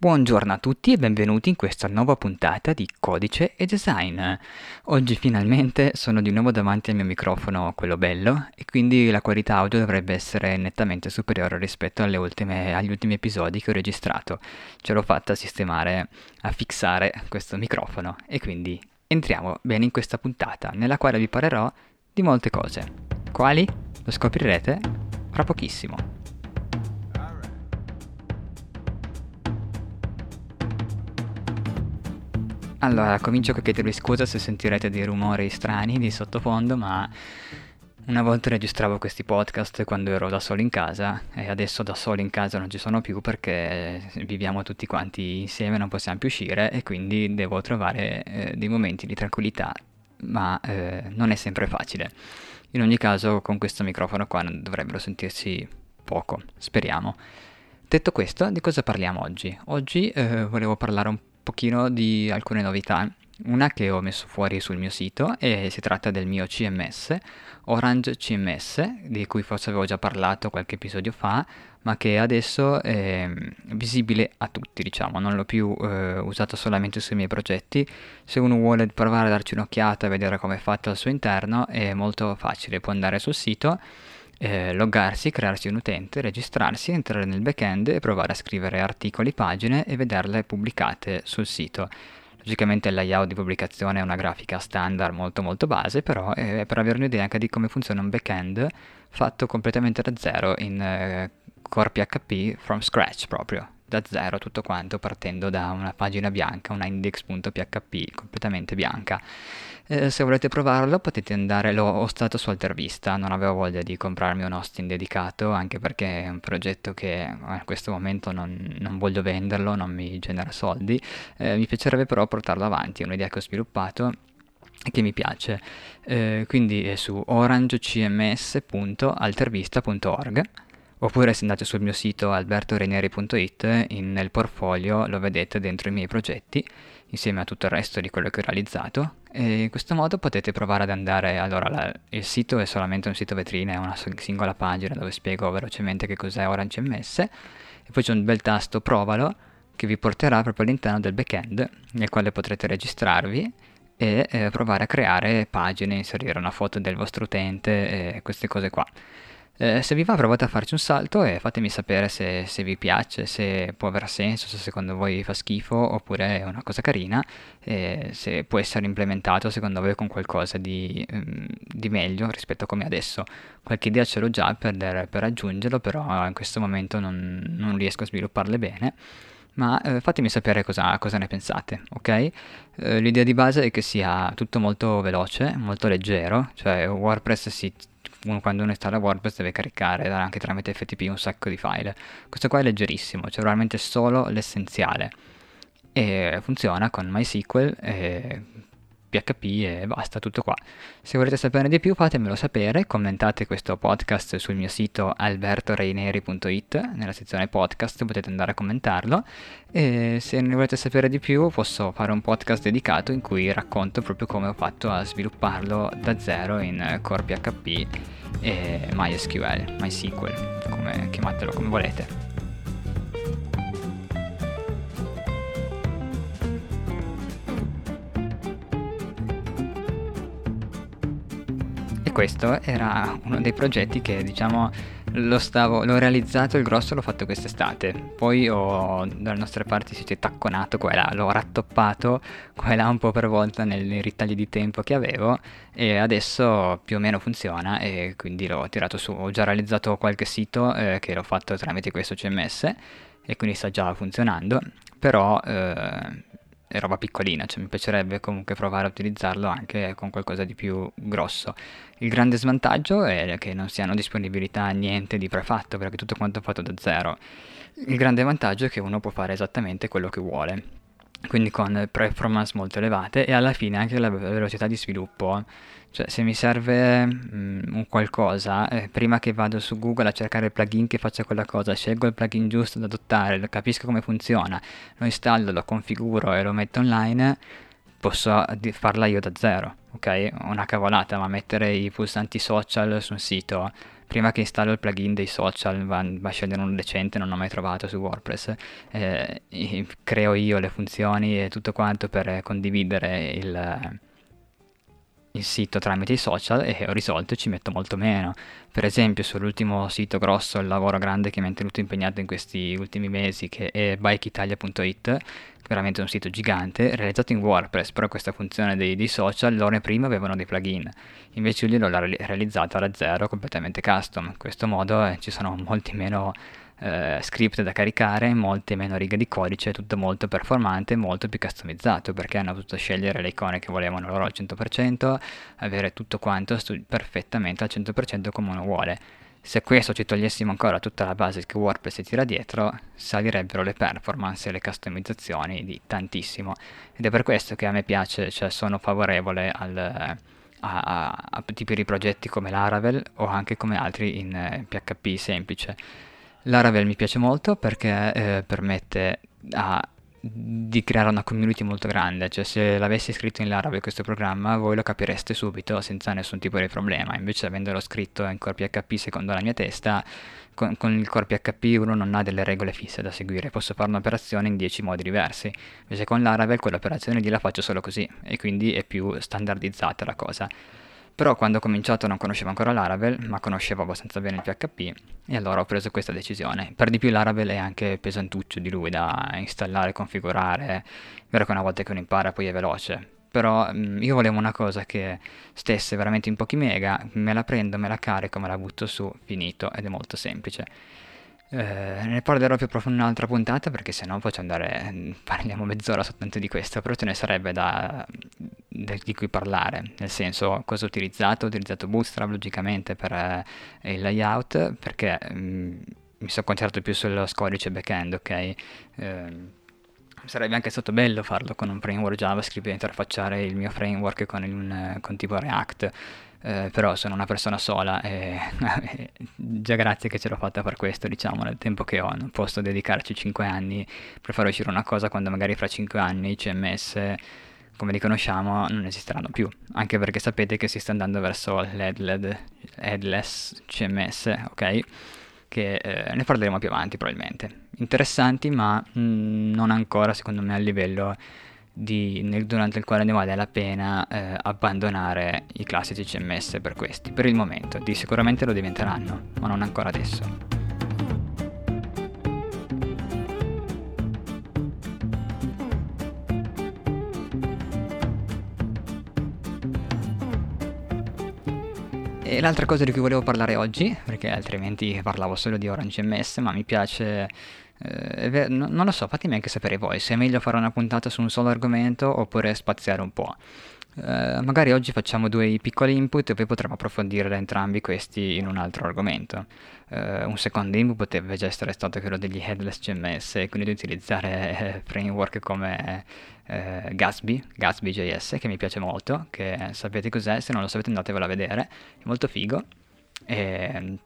Buongiorno a tutti e benvenuti in questa nuova puntata di Codice e Design. Oggi finalmente sono di nuovo davanti al mio microfono, quello bello, e quindi la qualità audio dovrebbe essere nettamente superiore rispetto ultime, agli ultimi episodi che ho registrato. Ce l'ho fatta a sistemare, a fissare questo microfono e quindi entriamo bene in questa puntata nella quale vi parlerò di molte cose. Quali? Lo scoprirete fra pochissimo. Allora, comincio a chiedervi scusa se sentirete dei rumori strani di sottofondo, ma una volta registravo questi podcast quando ero da solo in casa e adesso da solo in casa non ci sono più perché viviamo tutti quanti insieme, non possiamo più uscire e quindi devo trovare eh, dei momenti di tranquillità, ma eh, non è sempre facile. In ogni caso con questo microfono qua non dovrebbero sentirsi poco, speriamo. Detto questo, di cosa parliamo oggi? Oggi eh, volevo parlare un po' pochino di alcune novità. Una che ho messo fuori sul mio sito e si tratta del mio CMS, Orange CMS, di cui forse avevo già parlato qualche episodio fa, ma che adesso è visibile a tutti, diciamo, non l'ho più eh, usato solamente sui miei progetti. Se uno vuole provare a darci un'occhiata e vedere come è fatto al suo interno, è molto facile, può andare sul sito eh, loggarsi, crearsi un utente, registrarsi, entrare nel backend e provare a scrivere articoli, pagine e vederle pubblicate sul sito. Logicamente il layout di pubblicazione è una grafica standard molto molto base, però è per avere un'idea anche di come funziona un backend fatto completamente da zero in eh, Core PHP from scratch proprio, da zero tutto quanto partendo da una pagina bianca, una index.php completamente bianca. Eh, se volete provarlo potete andare, l'ho hostato su Altervista, non avevo voglia di comprarmi un hosting dedicato anche perché è un progetto che a questo momento non, non voglio venderlo, non mi genera soldi, eh, mi piacerebbe però portarlo avanti, è un'idea che ho sviluppato e che mi piace, eh, quindi è su orangecms.altervista.org oppure se andate sul mio sito albertorenieri.it nel portfolio lo vedete dentro i miei progetti insieme a tutto il resto di quello che ho realizzato e in questo modo potete provare ad andare allora la, il sito è solamente un sito vetrina è una singola pagina dove spiego velocemente che cos'è Orange MS e poi c'è un bel tasto provalo che vi porterà proprio all'interno del backend nel quale potrete registrarvi e eh, provare a creare pagine, inserire una foto del vostro utente e queste cose qua. Eh, se vi va provate a farci un salto e fatemi sapere se, se, vi piace, se può aver senso, se secondo voi fa schifo oppure è una cosa carina, e se può essere implementato secondo voi con qualcosa di, um, di meglio rispetto a come adesso. Qualche idea ce l'ho già per, per aggiungerlo, però in questo momento non, non riesco a svilupparle bene ma eh, fatemi sapere cosa, cosa, ne pensate, ok? Eh, l'idea di base è che sia tutto molto veloce, molto leggero, cioè WordPress si uno quando uno installa WordPress deve caricare anche tramite FTP un sacco di file. Questo qua è leggerissimo, c'è cioè veramente solo l'essenziale. E funziona con MySQL, PHP e basta, tutto qua. Se volete saperne di più fatemelo sapere, commentate questo podcast sul mio sito albertoreineri.it, nella sezione podcast potete andare a commentarlo e se ne volete sapere di più posso fare un podcast dedicato in cui racconto proprio come ho fatto a svilupparlo da zero in Core PHP e MySQL, MySQL, come, chiamatelo come volete. E questo era uno dei progetti che diciamo lo stavo, l'ho realizzato, il grosso l'ho fatto quest'estate. Poi ho dalle nostre parti si è tacconato qua e là, l'ho rattoppato qua e là un po' per volta nei ritagli di tempo che avevo e adesso più o meno funziona e quindi l'ho tirato su. Ho già realizzato qualche sito eh, che l'ho fatto tramite questo CMS e quindi sta già funzionando, però eh, è roba piccolina, cioè mi piacerebbe comunque provare a utilizzarlo anche con qualcosa di più grosso. Il grande svantaggio è che non siano disponibilità niente di prefatto, perché tutto quanto è fatto da zero. Il grande vantaggio è che uno può fare esattamente quello che vuole, quindi con performance molto elevate e alla fine anche la velocità di sviluppo cioè, se mi serve mm, un qualcosa, eh, prima che vado su Google a cercare il plugin che faccia quella cosa, scelgo il plugin giusto da adottare, capisco come funziona, lo installo, lo configuro e lo metto online, posso farla io da zero, ok? Una cavolata, ma mettere i pulsanti social su un sito prima che installo il plugin dei social va, va a scegliere uno decente, non ho mai trovato su WordPress, eh, creo io le funzioni e tutto quanto per condividere il il sito tramite i social e ho risolto e ci metto molto meno. Per esempio sull'ultimo sito grosso, il lavoro grande che mi ha tenuto impegnato in questi ultimi mesi, che è bikeitalia.it, veramente un sito gigante, realizzato in WordPress, però questa funzione dei, dei social loro prima avevano dei plugin, invece io l'ho realizzata da zero, completamente custom. In questo modo eh, ci sono molti meno eh, script da caricare, molte meno righe di codice, tutto molto performante, molto più customizzato perché hanno potuto scegliere le icone che volevano loro al 100%, avere tutto quanto stu- perfettamente al 100% come uno vuole. Se questo ci togliessimo ancora tutta la base che WordPress tira dietro, salirebbero le performance e le customizzazioni di tantissimo. Ed è per questo che a me piace, cioè sono favorevole al, a, a, a, tipi di progetti come Laravel o anche come altri in eh, PHP semplice Laravel mi piace molto perché eh, permette a, di creare una community molto grande, cioè se l'avessi scritto in Laravel questo programma voi lo capireste subito senza nessun tipo di problema, invece avendolo scritto in Core PHP secondo la mia testa, con, con il Core PHP uno non ha delle regole fisse da seguire, posso fare un'operazione in 10 modi diversi, invece con Laravel quell'operazione lì la faccio solo così. E quindi è più standardizzata la cosa. Però quando ho cominciato non conoscevo ancora Laravel, ma conoscevo abbastanza bene il PHP e allora ho preso questa decisione. Per di più Laravel è anche pesantuccio di lui da installare, configurare, è vero che una volta che uno impara poi è veloce, però mm, io volevo una cosa che stesse veramente in pochi mega, me la prendo, me la carico, me la butto su, finito, ed è molto semplice. Eh, ne parlerò più approfondito in un'altra puntata perché sennò faccio andare, parliamo mezz'ora soltanto di questo, però ce ne sarebbe da, di cui parlare, nel senso cosa ho utilizzato, ho utilizzato Bootstrap logicamente per eh, il layout perché mh, mm, mi sono concentrato più sullo codice backend, ok? Eh, sarebbe anche stato bello farlo con un framework JavaScript e interfacciare il mio framework con, il, con tipo React. Eh, però sono una persona sola e già grazie che ce l'ho fatta per questo, diciamo, nel tempo che ho, non posso dedicarci 5 anni per far uscire una cosa quando magari fra 5 anni CMS come li conosciamo non esisteranno più, anche perché sapete che si sta andando verso l'headless CMS, ok? Che eh, ne parleremo più avanti probabilmente. Interessanti ma mh, mm, non ancora secondo me a livello di, nel, durante il quale ne vale la pena eh, abbandonare i classici CMS per questi, per il momento, di sicuramente lo diventeranno, ma non ancora adesso. E l'altra cosa di cui volevo parlare oggi, perché altrimenti parlavo solo di Orange MS, ma mi piace eh, non lo so, fatemi anche sapere voi se è meglio fare una puntata su un solo argomento oppure spaziare un po'. Eh, magari oggi facciamo due piccoli input e poi potremo approfondire entrambi questi in un altro argomento. Eh, un secondo input potrebbe già essere stato quello degli headless CMS e quindi di utilizzare eh, framework come eh, Gatsby, Gatsby.js che mi piace molto, che sapete cos'è, se non lo sapete andatevelo a vedere, è molto figo. E,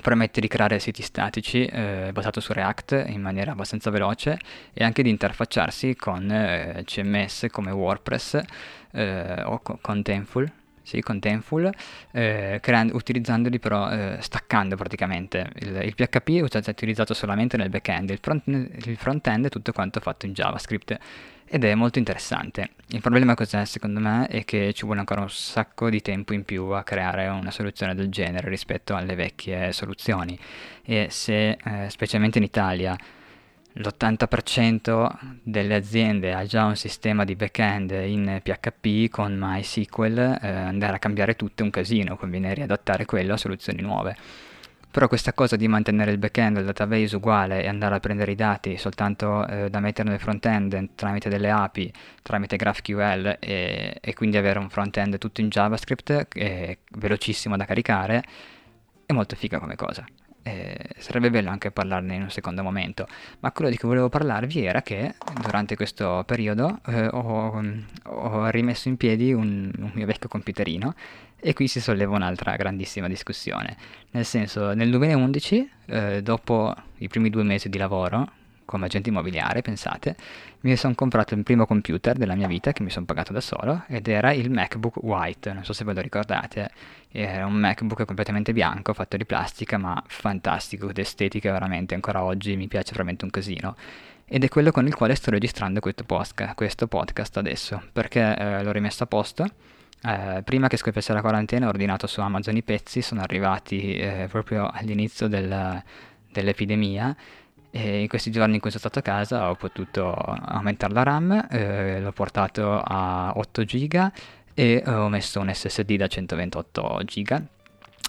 permette di creare siti statici eh, basato su React in maniera abbastanza veloce e anche di interfacciarsi con eh, CMS come WordPress eh, o con Contentful, sì, Contentful eh, creando, utilizzandoli però eh, staccando praticamente. Il, il, PHP è utilizzato solamente nel backend, il, front, il front-end è tutto quanto fatto in JavaScript ed è molto interessante. Il problema cos'è secondo me è che ci vuole ancora un sacco di tempo in più a creare una soluzione del genere rispetto alle vecchie soluzioni e se eh, specialmente in Italia l'80% delle aziende ha già un sistema di backend in PHP con MySQL, eh, andare a cambiare tutto è un casino, conviene riadattare quello a soluzioni nuove. Però questa cosa di mantenere il backend, il database uguale e andare a prendere i dati soltanto eh, da mettere nel front-end tramite delle API, tramite GraphQL e, e quindi avere un front-end tutto in JavaScript, è velocissimo da caricare, è molto figa come cosa. Eh, sarebbe bello anche parlarne in un secondo momento, ma quello di cui volevo parlarvi era che durante questo periodo eh, ho, ho, rimesso in piedi un, un, mio vecchio computerino e qui si solleva un'altra grandissima discussione, nel senso nel 2011, eh, dopo i primi due mesi di lavoro, come agente immobiliare, pensate, mi sono comprato il primo computer della mia vita che mi sono pagato da solo ed era il MacBook White, non so se ve lo ricordate, era un MacBook completamente bianco, fatto di plastica, ma fantastico, d'estetica veramente, ancora oggi mi piace veramente un casino. Ed è quello con il quale sto registrando questo, podcast, questo podcast adesso, perché eh, l'ho rimesso a posto. Eh, prima che scoppiasse la quarantena ho ordinato su Amazon i pezzi, sono arrivati eh, proprio all'inizio del, dell'epidemia e in questi giorni in cui sono stato a casa ho potuto aumentare la RAM, eh, l'ho portato a 8 GB e ho messo un SSD da 128 GB.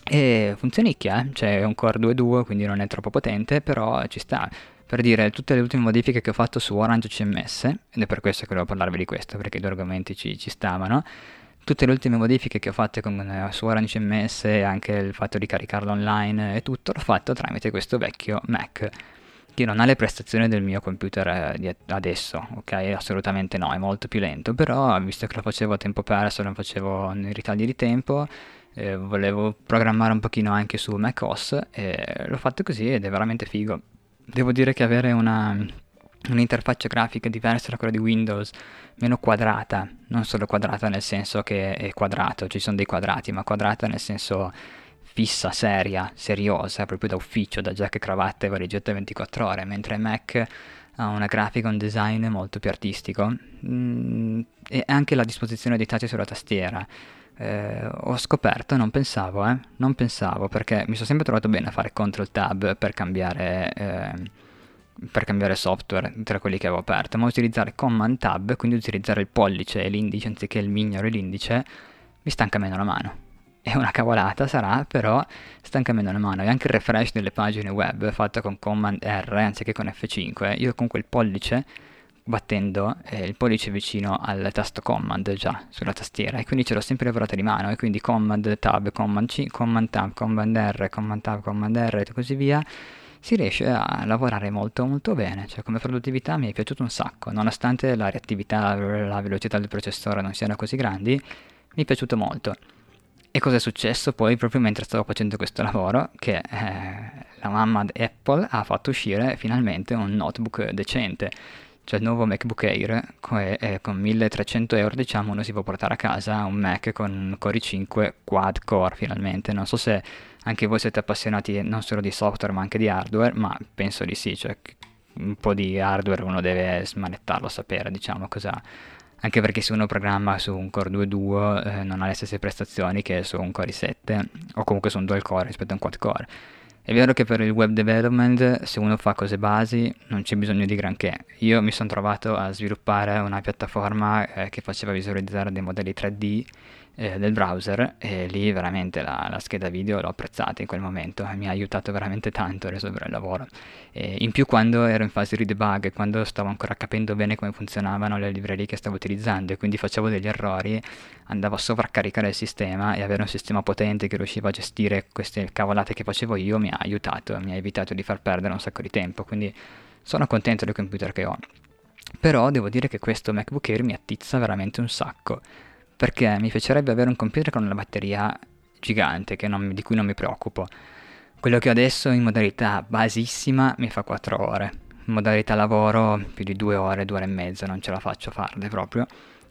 E funzionicchia, eh? c'è un Core 2.2 quindi non è troppo potente, però ci sta. Per dire, tutte le ultime modifiche che ho fatto su Orange CMS, ed è per questo che volevo parlarvi di questo, perché i due argomenti ci, ci stavano, tutte le ultime modifiche che ho fatto con, eh, su Orange CMS, anche il fatto di caricarlo online e tutto, l'ho fatto tramite questo vecchio Mac che non ha le prestazioni del mio computer eh, adesso, ok? Assolutamente no, è molto più lento, però visto che lo facevo a tempo perso, lo facevo nei ritagli di tempo, eh, volevo programmare un pochino anche su macOS e l'ho fatto così ed è veramente figo. Devo dire che avere una, un'interfaccia grafica diversa da quella di Windows, meno quadrata, non solo quadrata nel senso che è quadrato, ci sono dei quadrati, ma quadrata nel senso fissa, seria, seriosa, proprio da ufficio, da giacca e cravatta e valigetta 24 ore, mentre Mac ha una grafica, un design molto più artistico mm, e anche la disposizione dei tasti sulla tastiera. Eh, ho scoperto, non pensavo, eh, non pensavo perché mi sono sempre trovato bene a fare CTRL Tab per cambiare, eh, per cambiare software tra quelli che avevo aperto, ma utilizzare Command Tab, quindi utilizzare il pollice e l'indice anziché il mignolo e l'indice, mi stanca meno la mano è una cavolata sarà, però stanca meno la mano. E anche il refresh delle pagine web fatto con Command R anziché con F5, io con quel pollice battendo eh, il pollice vicino al tasto Command già sulla tastiera e quindi ce l'ho sempre lavorata di mano e quindi Command Tab, Command C, Command Tab, Command R, Command Tab, Command R e così via si riesce a lavorare molto molto bene, cioè come produttività mi è piaciuto un sacco, nonostante la reattività, la velocità del processore non siano così grandi, mi è piaciuto molto. E cosa è successo poi proprio mentre stavo facendo questo lavoro? Che eh, la mamma di Apple ha fatto uscire finalmente un notebook decente, cioè il nuovo MacBook Air che eh, con 1300 euro diciamo uno si può portare a casa un Mac con Core i5 quad core finalmente. Non so se anche voi siete appassionati non solo di software ma anche di hardware, ma penso di sì, cioè un po' di hardware uno deve smanettarlo, sapere diciamo cosa anche perché se uno programma su un Core 2 Duo eh, non ha le stesse prestazioni che su un Core i7 o comunque su un dual core rispetto a un quad core. È vero che per il web development se uno fa cose basi non c'è bisogno di granché. Io mi sono trovato a sviluppare una piattaforma eh, che faceva visualizzare dei modelli 3D eh, del browser e lì veramente la, la, scheda video l'ho apprezzata in quel momento e mi ha aiutato veramente tanto a risolvere il lavoro. E in più quando ero in fase di debug, quando stavo ancora capendo bene come funzionavano le librerie che stavo utilizzando e quindi facevo degli errori, andavo a sovraccaricare il sistema e avere un sistema potente che riusciva a gestire queste cavolate che facevo io mi ha aiutato, mi ha evitato di far perdere un sacco di tempo, quindi sono contento del computer che ho. Però devo dire che questo MacBook Air mi attizza veramente un sacco perché mi piacerebbe avere un computer con una batteria gigante non, di cui non mi preoccupo. Quello che ho adesso in modalità basissima mi fa 4 ore, in modalità lavoro più di 2 ore, 2 ore e mezza, non ce la faccio farle proprio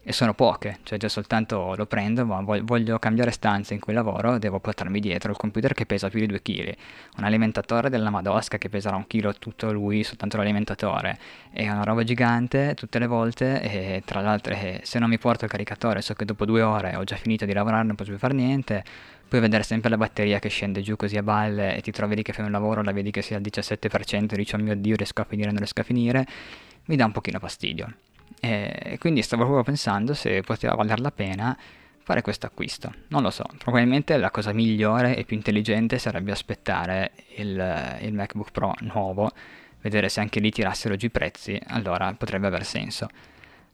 e sono poche, cioè già soltanto lo prendo, ma voglio cambiare stanza in cui lavoro, devo portarmi dietro il computer che pesa più di 2 kg, un alimentatore della Madosca che peserà un chilo tutto lui, soltanto l'alimentatore, è una roba gigante tutte le volte e tra l'altro eh, se non mi porto il caricatore so che dopo due ore ho già finito di lavorare, non posso più fare niente, puoi vedere sempre la batteria che scende giù così a balle e ti trovi lì che fai un lavoro, la vedi che sia al 17% e dici oh mio dio riesco a finire, non riesco a finire, mi dà un pochino fastidio. E quindi stavo proprio pensando se poteva valer la pena fare questo acquisto. Non lo so, probabilmente la cosa migliore e più intelligente sarebbe aspettare il, il MacBook Pro nuovo, vedere se anche lì tirassero giù i prezzi, allora potrebbe aver senso.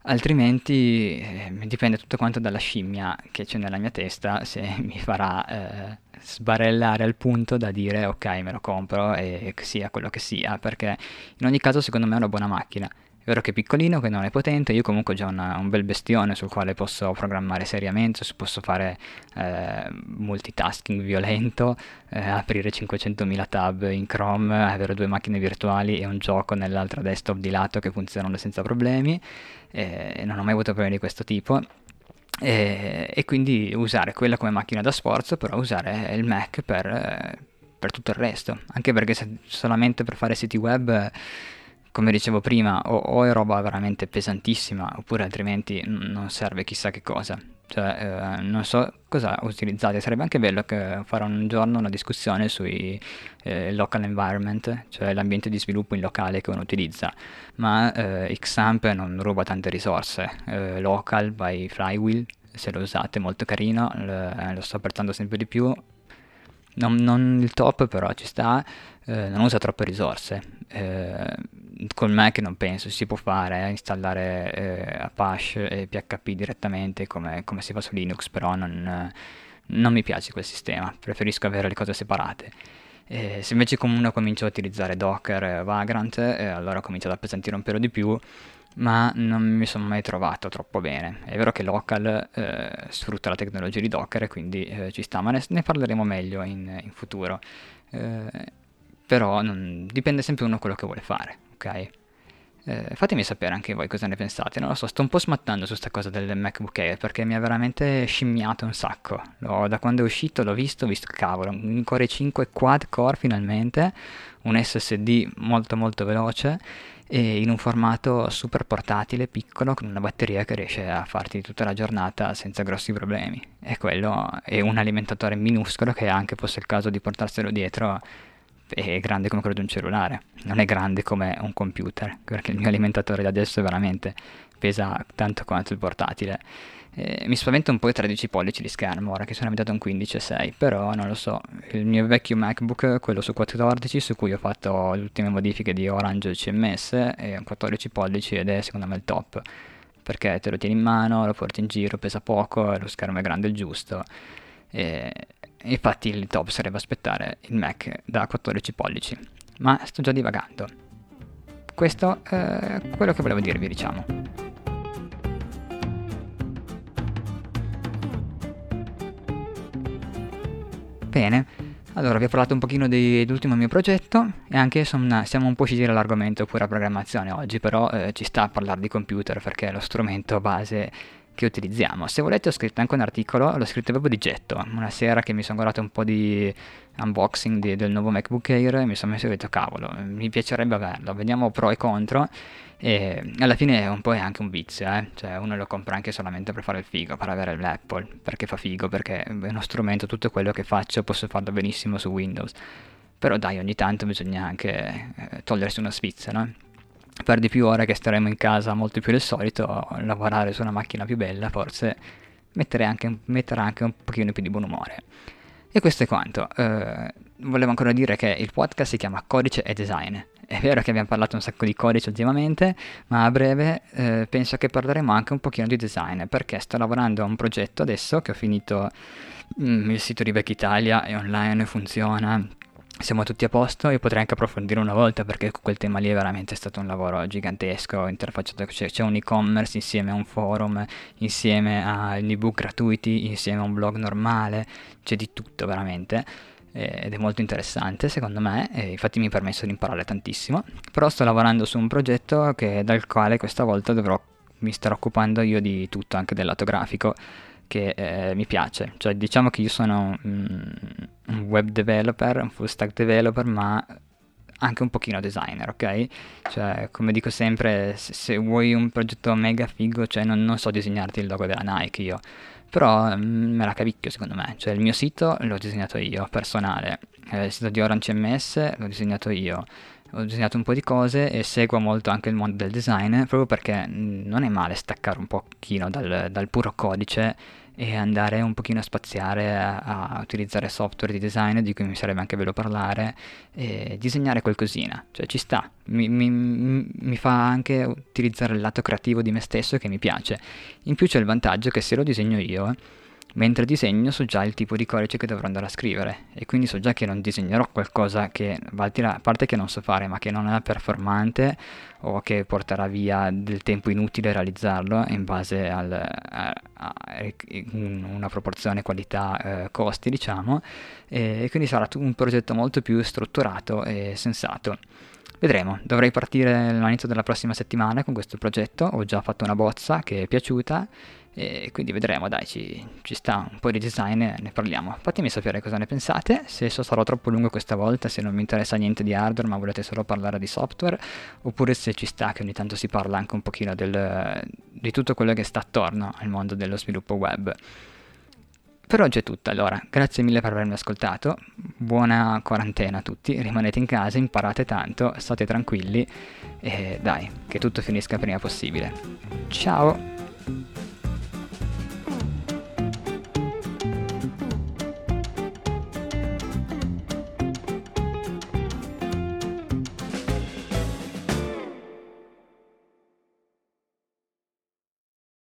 Altrimenti eh, dipende tutto quanto dalla scimmia che c'è nella mia testa se mi farà eh, sbarellare al punto da dire ok me lo compro e sia quello che sia, perché in ogni caso secondo me è una buona macchina vero che è piccolino, che non è potente, io comunque ho già una, un bel bestione sul quale posso programmare seriamente, posso fare eh, multitasking violento, eh, aprire 500.000 tab in Chrome, avere due macchine virtuali e un gioco nell'altra desktop di lato che funzionano senza problemi, eh, non ho mai avuto problemi di questo tipo. E, e, quindi usare quella come macchina da sforzo, però usare il Mac per, eh, per tutto il resto, anche perché solamente per fare siti web come dicevo prima, o, o, è roba veramente pesantissima, oppure altrimenti non serve chissà che cosa. Cioè, eh, non so cosa utilizzate. Sarebbe anche bello fare un giorno una discussione sui eh, local environment, cioè l'ambiente di sviluppo in locale che uno utilizza. Ma eh, Xamp non ruba tante risorse. Eh, local by Flywheel, se lo usate, è molto carino, lo, lo sto apprezzando sempre di più non, non, il top però ci sta, eh, non usa troppe risorse. Eh, col Mac non penso si può fare, eh, installare eh, Apache e PHP direttamente come, come, si fa su Linux, però non, non, mi piace quel sistema, preferisco avere le cose separate. Se invece uno comincia a utilizzare Docker e Vagrant, eh, allora comincia ad appesantire un pelo di più, ma non mi sono mai trovato troppo bene. È vero che Local eh, sfrutta la tecnologia di Docker e quindi eh, ci sta, ma ne, ne parleremo meglio in, in futuro. Eh, però non, dipende sempre uno quello che vuole fare, ok? Eh, fatemi sapere anche voi cosa ne pensate. Non lo so, sto un po' smattando su questa cosa del MacBook Air perché mi ha veramente scimmiato un sacco. L'ho, da quando è uscito l'ho visto, ho visto cavolo, un Core 5 quad core finalmente, un SSD molto molto veloce in un formato super portatile, piccolo, con una batteria che riesce a farti tutta la giornata senza grossi problemi. E quello è un alimentatore minuscolo che anche fosse il caso di portarselo dietro è grande come quello di un cellulare, non è grande come un computer, perché il mio alimentatore da adesso veramente pesa tanto quanto il portatile. Eh, mi spaventa un po' i 13 pollici di schermo, ora che sono abituato a un 15,6, però non lo so, il mio vecchio MacBook, quello su 14, su cui ho fatto le ultime modifiche di Orange CMS, è un 14 pollici ed è secondo me il top, perché te lo tieni in mano, lo porti in giro, pesa poco, lo schermo è grande il giusto. E infatti il top sarebbe aspettare il Mac da 14 pollici, ma sto già divagando. Questo è quello che volevo dirvi, diciamo. Bene, allora vi ho parlato un pochino di, dell'ultimo mio progetto e anche insomma, siamo un po' usciti dall'argomento pura programmazione. Oggi, però eh, ci sta a parlare di computer perché è lo strumento base che utilizziamo. Se volete ho scritto anche un articolo, l'ho scritto proprio di getto, una sera che mi sono guardato un po' di unboxing di, del nuovo MacBook Air e mi sono messo e ho detto cavolo, mi piacerebbe averlo, vediamo pro e contro e alla fine è un po' anche un vizio, eh? cioè uno lo compra anche solamente per fare il figo, per avere l'Apple, perché fa figo, perché è uno strumento, tutto quello che faccio posso farlo benissimo su Windows. Però dai, ogni tanto bisogna anche eh, togliersi una sfizia, no? Per di più ora che staremo in casa molto più del solito, lavorare su una macchina più bella forse anche, metterà anche un pochino più di buon umore. E questo è quanto. Uh, volevo ancora dire che il podcast si chiama Codice e Design. È vero che abbiamo parlato un sacco di codice ultimamente, ma a breve eh, penso che parleremo anche un pochino di design, perché sto lavorando a un progetto adesso che ho finito mm, il sito di Back è online, funziona, siamo tutti a posto. Io potrei anche approfondire una volta perché quel tema lì è veramente stato un lavoro gigantesco. Interfacciato, c'è, c'è un e-commerce insieme a un forum, insieme a ebook gratuiti, insieme a un blog normale, c'è di tutto veramente. Ed è molto interessante secondo me, infatti mi ha permesso di imparare tantissimo. Però sto lavorando su un progetto che, dal quale questa volta dovrò, mi starò occupando io di tutto, anche del lato grafico che eh, mi piace. Cioè, diciamo che io sono mm, un web developer, un full stack developer, ma anche un pochino designer, ok? Cioè, come dico sempre, se, se vuoi un progetto mega figo, cioè non, non, so disegnarti il logo della Nike io, però mm, me la cavicchio secondo me. Cioè, il mio sito l'ho disegnato io, personale. Eh, il sito di Orange MS l'ho disegnato io ho disegnato un po' di cose e seguo molto anche il mondo del design proprio perché mm, non è male staccare un pochino dal, dal puro codice e andare un pochino a spaziare a, a, utilizzare software di design di cui mi sarebbe anche bello parlare e disegnare qualcosina, cioè ci sta, mi, mi, mi, fa anche utilizzare il lato creativo di me stesso che mi piace. In più c'è il vantaggio che se lo disegno io mentre disegno so già il tipo di codice che dovrò andare a scrivere. E quindi so già che non disegnerò qualcosa che, a parte che non so fare, ma che non è performante o che porterà via del tempo inutile realizzarlo in base al, a, una proporzione qualità-costi, eh, diciamo, e quindi sarà un progetto molto più strutturato e sensato. Vedremo, dovrei partire all'inizio della prossima settimana con questo progetto, ho già fatto una bozza che è piaciuta e quindi vedremo, dai, ci, ci sta un po' di design e ne parliamo. Fatemi sapere cosa ne pensate, se so sarò troppo lungo questa volta, se non vi interessa niente di hardware ma volete solo parlare di software, oppure se ci sta che ogni tanto si parla anche un pochino del, di tutto quello che sta attorno al mondo dello sviluppo web. Per oggi è tutto, allora, grazie mille per avermi ascoltato, buona quarantena a tutti, rimanete in casa, imparate tanto, state tranquilli e dai, che tutto finisca prima possibile. Ciao!